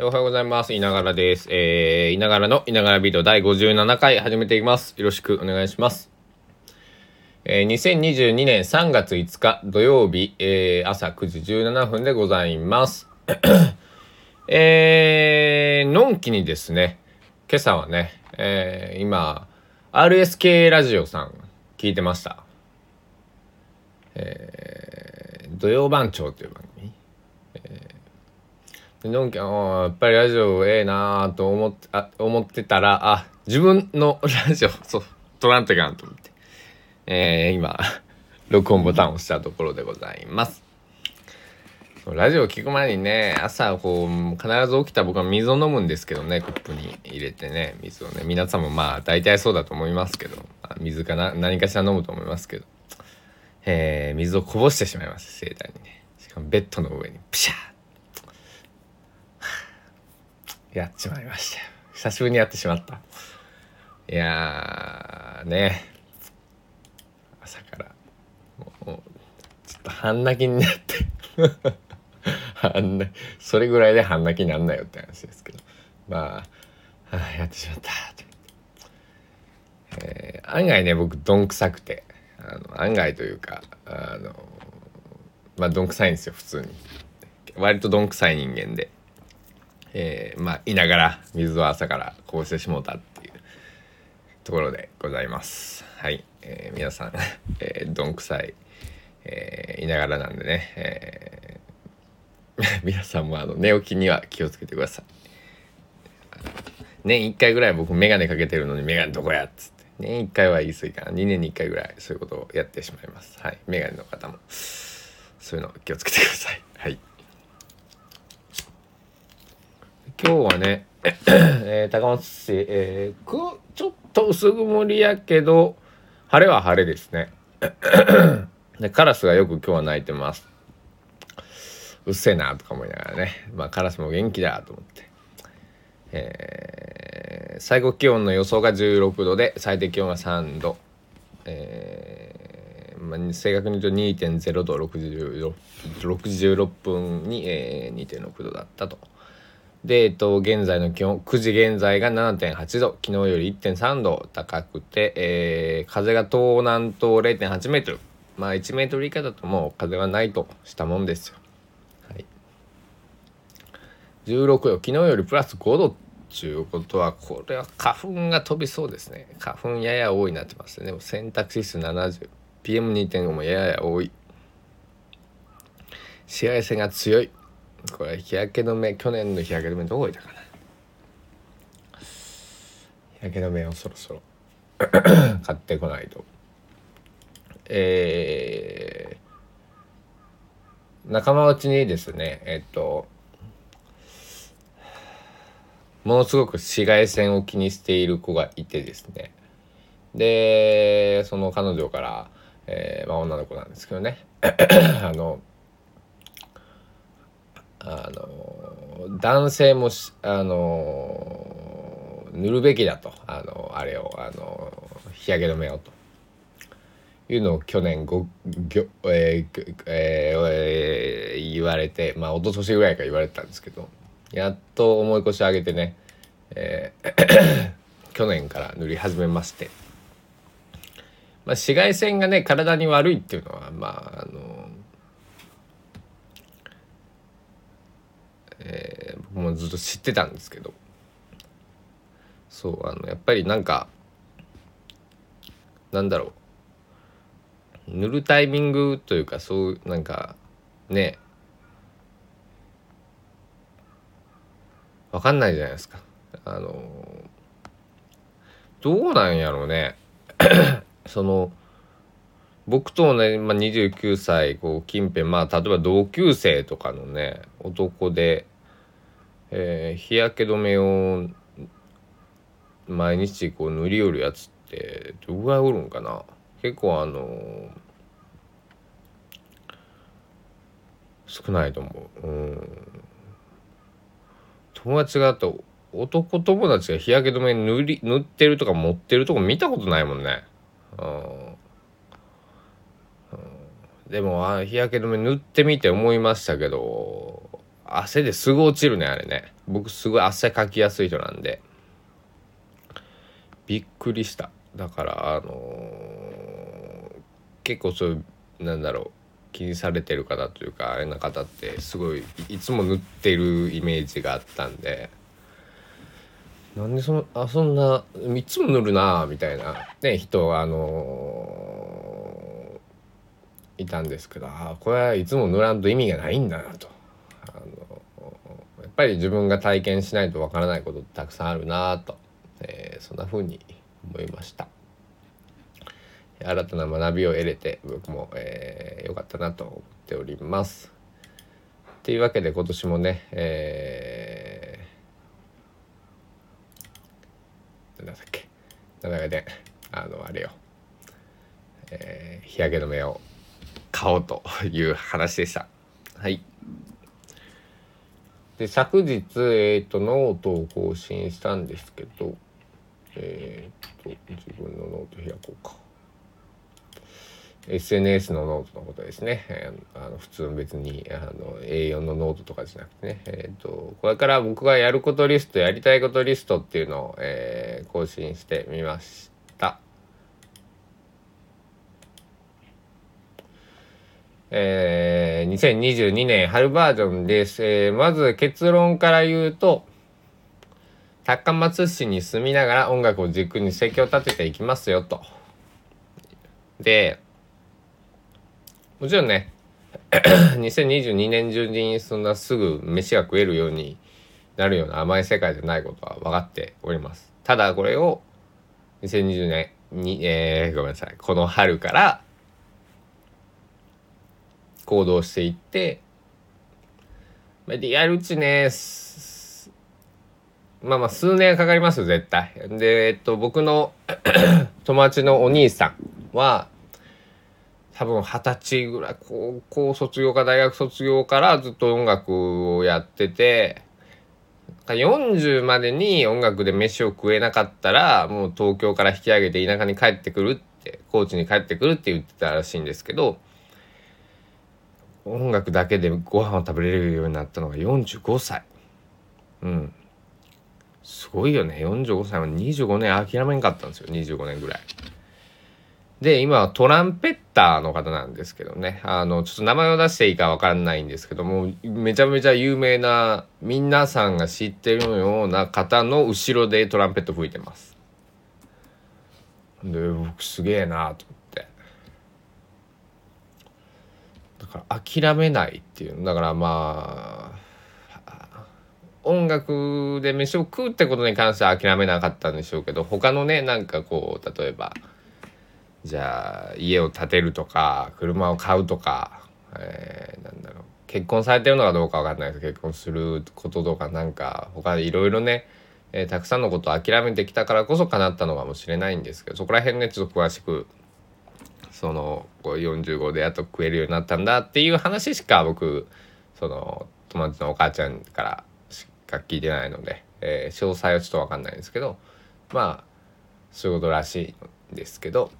おはようございます。いながらです。えー、いながらのいながらビデオ第57回始めていきます。よろしくお願いします。えー、2022年3月5日土曜日、えー、朝9時17分でございます。えー、のんきにですね、今朝はね、えー、今、RSK ラジオさん聞いてました。えー、土曜番長という番組。のんきあーやっぱりラジオええなーと思ってあ思ってたらあ自分のラジオそう撮らんといかんと思って、えー、今 録音ボタンを押したところでございます。ラジオ聞く前にね朝こう必ず起きた僕は水を飲むんですけどねコップに入れてね水をね。皆さんもまあ大体そうだと思いますけど水かな何かしら飲むと思いますけど。えー、水をこぼしてしまいました盛大にね。しかもベッドの上にピシャーやっちまいました久しぶりにやってしまった。いやね。朝から。もうちょっと半泣きになって。半泣それぐらいで半泣きになんなよって話ですけど。まあ、はあ、やってしまった。と思っ、えー案外ね僕どんくさくて。あの案外というかあのまあどんくさいんですよ普通に。割とどんくさい人間で。えーまあいながら水を朝からこうしてしもうたっていうところでございます。はい、えー皆さん、えーどんくさい、えーいながらなんでね、えー 皆さんもあの寝起きには気をつけてください。年1回ぐらい僕眼鏡かけてるのに眼鏡どこやっつって。年1回は言い過ぎかな。2年に1回ぐらいそういうことをやってしまいます。はい。眼鏡の方もそういうの気をつけてください。はい。今日はね、えー高松市、えーくちょっと薄曇りやけど晴れは晴れですね。でカラスがよく今日は鳴いてます。うっせえなとか思いながらね。まあカラスも元気だと思って。えー最高気温の予想が16度で最低気温が3度えーまあ、正確に言うと2.0度66 66分に、えー2.6度だったと。で、えっと、現在の気温、9時現在が7.8度、昨日より1.3度高くて、えー風が東南東0.8メートル。まあ、1メートル以下だともう風はないとしたもんですよ。はい。16度、昨日よりプラス5度っていうことは、これは花粉が飛びそうですね。花粉やや多いなってますね。でも選択指数70。PM2.5 もやや多い。紫外線が強い。これ日焼け止め去年の日焼け止めどこ置いたかな？日焼け止めをそろそろ 買ってこないと。えー、仲間内にですねえっとものすごく紫外線を気にしている子がいてですね。でその彼女から、えーまあ、女の子なんですけどね。あのあの男性もしあの塗るべきだと。あのあれをあの日焼け止めをと。いうのを去年ごぎょ、えーえー言われてまあ一昨年ぐらいから言われてたんですけどやっと重い腰上げてね、えー 去年から塗り始めまして、まあ、紫外線がね体に悪いっていうのはまああのえー僕もずっと知ってたんですけど。そうあのやっぱりなんかなんだろう。塗るタイミングというかそうなんかね。わかんないじゃないですか。あのどうなんやろうね。その僕とね、まあ、29歳こう近辺まあ例えば同級生とかのね男で、えー日焼け止めを毎日こう塗り寄るやつってどれぐらいおるんかな？結構あの少ないと思う。うん。友達があと男友達が日焼け止め塗り塗ってるとか持ってるとこ見たことないもんね。うん。でもあ日焼け止め塗ってみて思いましたけど汗ですぐ落ちるねあれね。僕すごい汗かきやすい人なんで。びっくりした。だからあのー、結構そういうなんだろう気にされてる方というかあれな方ってすごいいつも塗ってるイメージがあったんで。なんでそのあそんないつも塗るなみたいなね人あのー、いたんですけどあこれはいつも塗らんと意味がないんだなと。ぱり自分が体験しないとわからないことってたくさんあるなと、えー、そんな風に思いました。新たな学びを得れて僕も、えー、よかったなと思っております。というわけで今年もね、えー、なんだっけ名前であのあれよ、えー、日焼け止めを買おうという話でした。はい。で昨日、えーと、ノートを更新したんですけど、えーと自分のノート開こうか。SNS のノートのことですね。えー、あの普通別にあの A4 のノートとかじゃなくてね。えっ、ー、と、これから僕がやることリスト、やりたいことリストっていうのを、えー、更新してみました。えー、2022年春バージョンです。えー、まず結論から言うと、高松市に住みながら音楽を軸に生計を立てていきますよと。で、もちろんね 2022年中にそんなすぐ飯が食えるようになるような甘い世界じゃないことは分かっております。ただこれを2020年に、えー、ごめんなさい、この春から行動していって、まあ、やるうちね、まあまあ数年かかりますよ、絶対。で、えっと、僕の 友達のお兄さんは、多分二十歳ぐらい、高校卒業か大学卒業からずっと音楽をやってて、40までに音楽で飯を食えなかったら、もう東京から引き上げて田舎に帰ってくるって、高知に帰ってくるって言ってたらしいんですけど、音楽だけでご飯を食べれるようになったのが45歳。うん。すごいよね。45歳は25年諦めんかったんですよ。25年ぐらい。で、今はトランペッターの方なんですけどね。あの、ちょっと名前を出していいかわかんないんですけども、めちゃめちゃ有名な、皆さんが知ってるような方の後ろでトランペット吹いてます。で、僕すげえなと思って。だから諦めないっていう。だからまあ、音楽で飯を食うってことに関しては諦めなかったんでしょうけど、他のね、なんかこう、例えば、じゃあ家を建てるとか車を買うとか、えー、なんだろう結婚されてるのかどうかわかんないです結婚することとかなんか他でいろいろね、えー、たくさんのことを諦めてきたからこそ叶ったのかもしれないんですけどそこら辺ねちょっと詳しくそのこう45でやっと食えるようになったんだっていう話しか僕その友達のお母ちゃんからしか聞いてないので、えー、詳細はちょっと分かんないんですけどまあそういうことらしいんですけど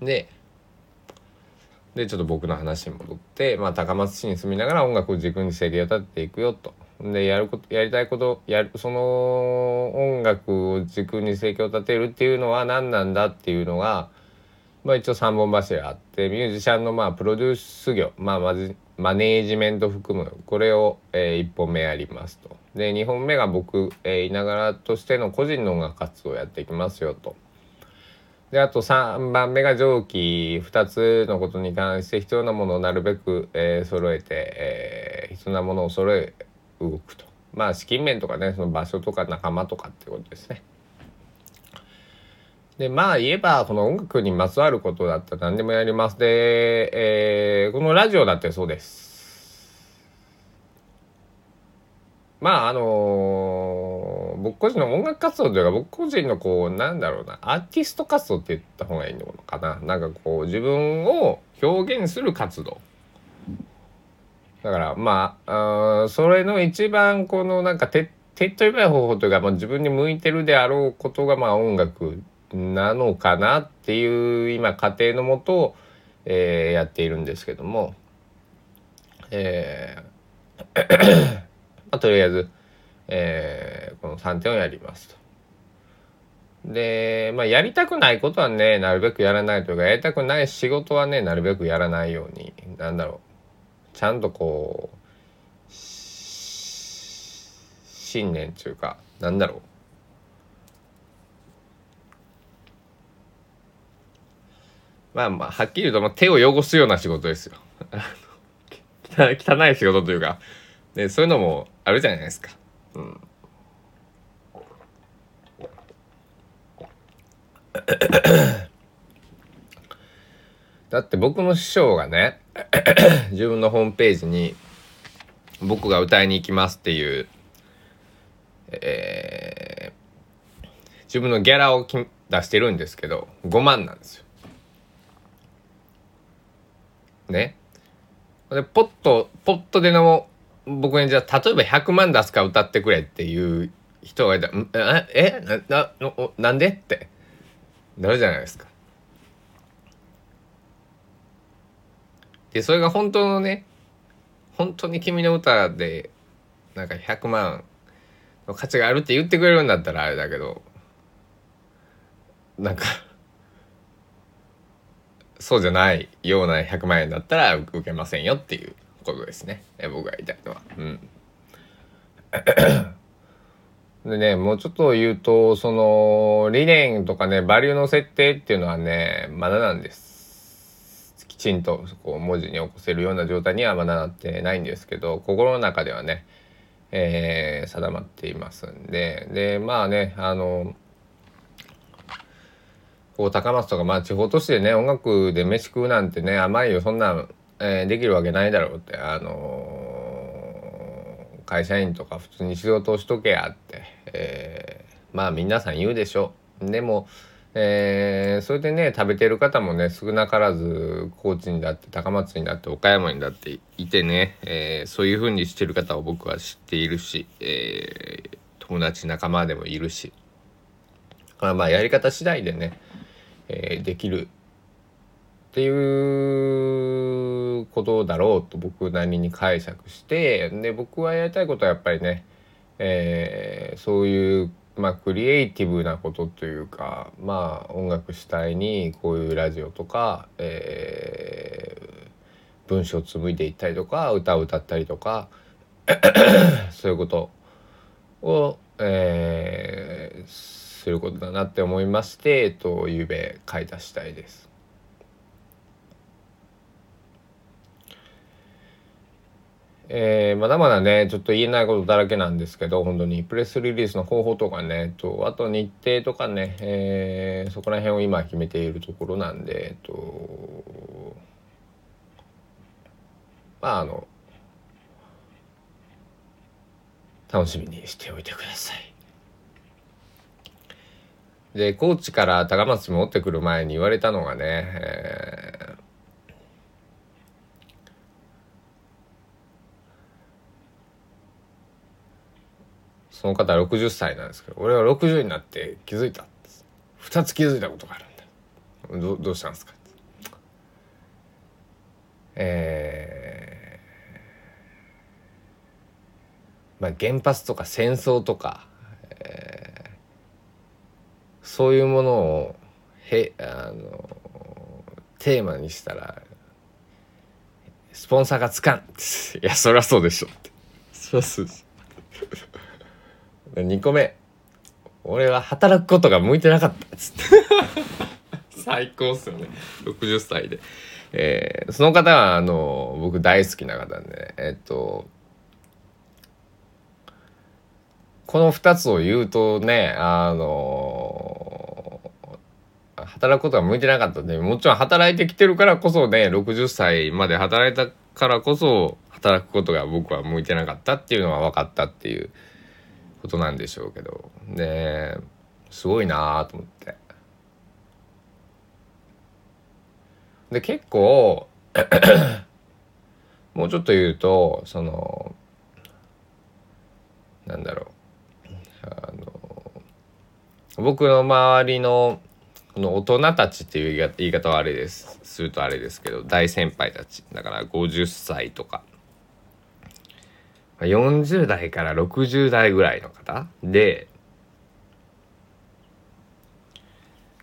ででちょっと僕の話に戻って、まあ、高松市に住みながら音楽を軸に生計を立てていくよと。でやることやりたいことやるその音楽を軸に生計を立てるっていうのは何なんだっていうのが、まあ、一応3本柱あってミュージシャンのまあプロデュース業、まあ、まずマネージメント含むこれを、えー、1本目やりますと。で2本目が僕、えー、いながらとしての個人の音楽活動をやっていきますよと。で、あと3番目が上記2つのことに関して必要なものをなるべく、えー、揃えて、えー、必要なものを揃え動くと。まあ資金面とかね、その場所とか仲間とかっていうことですね。で、まあ言えば、この音楽にまつわることだったら何でもやります。で、えー、このラジオだってそうです。まああのー、僕個人の音楽活動というか僕個人のこうなんだろうなアーティスト活動って言った方がいいのかななんかこう自分を表現する活動だからまああそれの一番このなんか手手っ取り早い方法というか、まあ、自分に向いてるであろうことがまあ音楽なのかなっていう今過程のもと、えー、やっているんですけどもえー、とりあえず、えー、この3点をやりますと。で、まあ、やりたくないことはね、なるべくやらないというか、やりたくない仕事はね、なるべくやらないように、なんだろう、ちゃんとこう、信念というか、なんだろう。まあまあ、はっきり言うと、手を汚すような仕事ですよ。汚い仕事というか、で、そういうのもあるじゃないですか。うん。だって僕の師匠がね自分のホームページに僕が歌いに行きますっていう、えー、自分のギャラを出してるんですけど5万なんですよ。ね。でポッとポッとでの僕にじゃあ例えば100万出すか歌ってくれっていう人がいたら「えなななんで?」ってなるじゃないですか。でそれが本当のね本当に君の歌でなんか100万の価値があるって言ってくれるんだったらあれだけどなんかそうじゃないような100万円だったら受けませんよっていうことですね僕が言いたいのは。うん でね、もうちょっと言うと、その、理念とかね、バリューの設定っていうのはね、まだなんです。きちんとこう文字に起こせるような状態にはまだなってないんですけど、心の中ではね、えー、定まっていますんで、で、まあね、あの、こう高松とか、まあ地方都市でね、音楽で飯食うなんてね、甘いよ、そんなん、えー、できるわけないだろうって、あの会社員とか普通に仕事をしとけやって、えー、まあ皆さん言うでしょ。でも、えー、それでね食べてる方もね少なからず高知にだって高松にだって岡山にだっていてね、え、そういう風にしてる方を僕は知っているし、え、友達仲間でもいるしだからまあやり方次第でね、えーできるっていうことだろうと僕なりに解釈してで僕はやりたいことはやっぱりね、えー、そういうまあクリエイティブなことというかまあ音楽主体にこういうラジオとか、えー、文章を紡いでいったりとか歌を歌ったりとか そういうことを、えー、することだなって思いまして、えっと、ゆうべ書い出した次第です。えー、まだまだねちょっと言えないことだらけなんですけど本当にプレスリリースの方法とかねとあと日程とかね、えー、そこら辺を今決めているところなんで、えっと、まああの楽しみにしておいてください。で高知から高松に持ってくる前に言われたのがね、えーその方60歳なんですけど俺は60になって気づいた2つ気づいたことがあるんだ。どどうしたんですかえー、まあ原発とか戦争とか、そういうものをへあのテーマにしたらスポンサーがつかん。いやそりゃそうでしょ。ってそうそうそう。2個目。俺は働くことが向いてなかった。っつって最高っすよね。60歳で、えー、その方はあの僕大好きな方でえっとこの2つを言うとねあの働くことが向いてなかったんでもちろん働いてきてるからこそね60歳まで働いたからこそ働くことが僕は向いてなかったっていうのは分かったっていうことなんでしょうけど。ですごいなと思って。で結構 もうちょっと言うとそのなんだろう。あの僕の周りのの大人たちっていう言い方はあれです。するとあれですけど大先輩たち。だから50歳とか。40代から60代ぐらいの方。で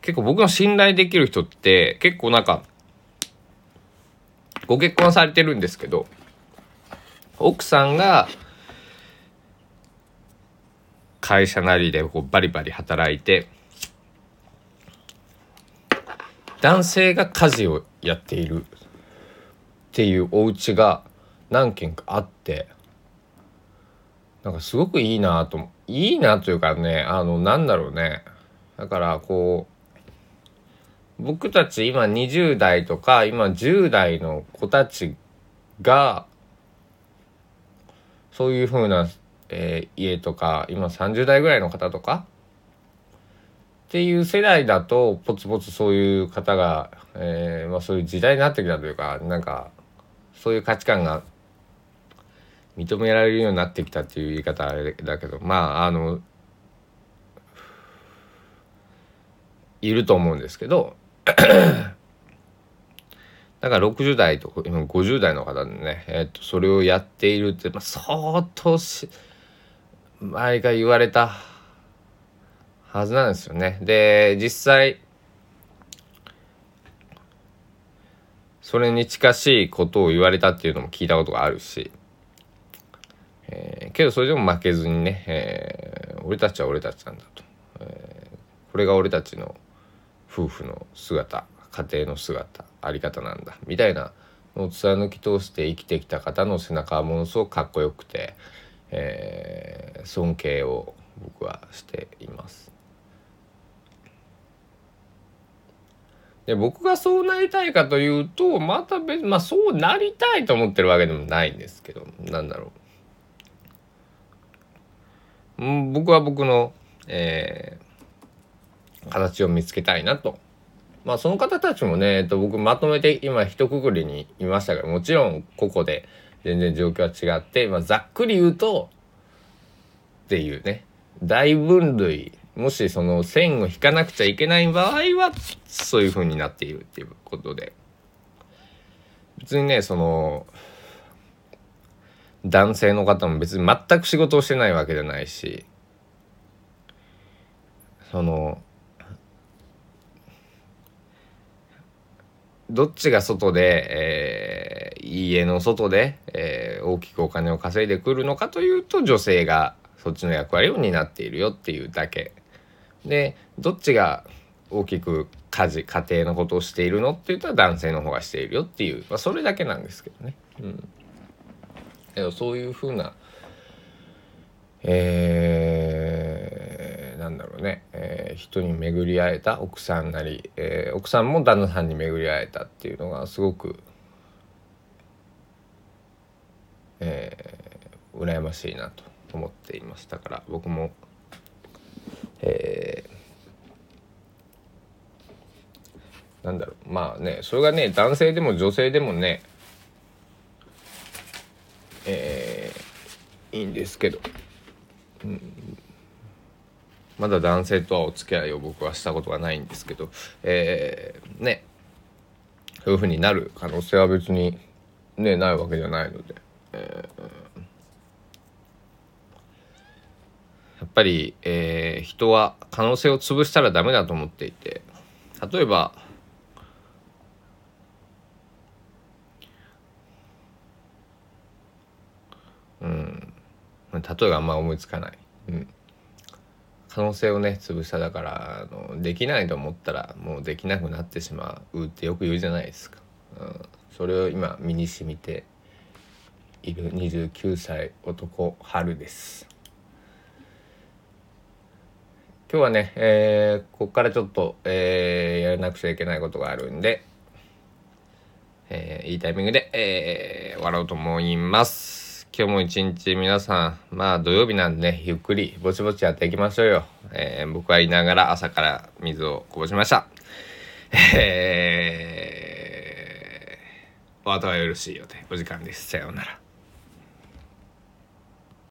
結構僕の信頼できる人って結構なんかご結婚されてるんですけど奥さんが会社なりでこうバリバリ働いて男性が家事をやっている。っていうお家が何軒かあって。なんかすごくいいなといいなというかねあのなんだろうね。だからこう僕たち今20代とか今10代の子たちがそういう風な、えー、家とか今30代ぐらいの方とかっていう世代だとポツポツそういう方が、えーまあ、そういう時代になってきたというかなんかそういう価値観が認められるようになってきたっていう言い方だけどまああのいると思うんですけど だから60代と今50代の方でね、えー、とそれをやっているって、まあ、相当し前が言われたはずなんですよね。で実際それに近しいことを言われたっていうのも聞いたことがあるしえー、けどそれでも負けずにね、えー、俺たちは俺たちなんだと、えー、これが俺たちの夫婦の姿家庭の姿あり方なんだみたいなのを貫き通して生きてきた方の背中はものすごくかっこよくて、えー、尊敬を僕はしています。で僕がそうなりたいかというとまた別まあそうなりたいと思ってるわけでもないんですけどなんだろう僕は僕の、えー、形を見つけたいなと。まあその方たちもね、えっと、僕まとめて今一括りにいましたがもちろん個々で全然状況は違って、まあ、ざっくり言うとっていうね大分類もしその線を引かなくちゃいけない場合はそういう風になっているっていうことで。別にねその男性の方も別に全く仕事をしてないわけじゃないしそのどっちが外で、えー、家の外で、えー、大きくお金を稼いでくるのかというと女性がそっちの役割を担っているよっていうだけ。でどっちが大きく家事家庭のことをしているのって言ったら男性の方がしているよっていう、まあ、それだけなんですけどね。うんけどそういうふうなえー、なんだろうね、えー、人に巡り会えた奥さんなり、えー、奥さんも旦那さんに巡り会えたっていうのがすごく、えー、羨ましいなと思っていますだから僕も、えー、なんだろう。まあねそれがね男性でも女性でもねえー、いいんですけど、うん、まだ男性とはお付き合いを僕はしたことがないんですけど、えー、ねそういうふうになる可能性は別にねないわけじゃないので、えー、やっぱり、えー、人は可能性を潰したらダメだと思っていて例えばうん例えがあんま思いつかない、うん、可能性をね潰しただからあのできないと思ったらもうできなくなってしまうってよく言うじゃないですか、うん、それを今身に染みている29歳男春です。今日はね、えー、ここからちょっと、えー、やらなくちゃいけないことがあるんで、えー、いいタイミングで、えー、終わろうと思います。今日も一日皆さん、まあ土曜日なんでね、ゆっくりぼちぼちやっていきましょうよ。えー、僕は言いながら朝から水をこぼしました。えー、お後はよろしいようで、お時間です。さようなら。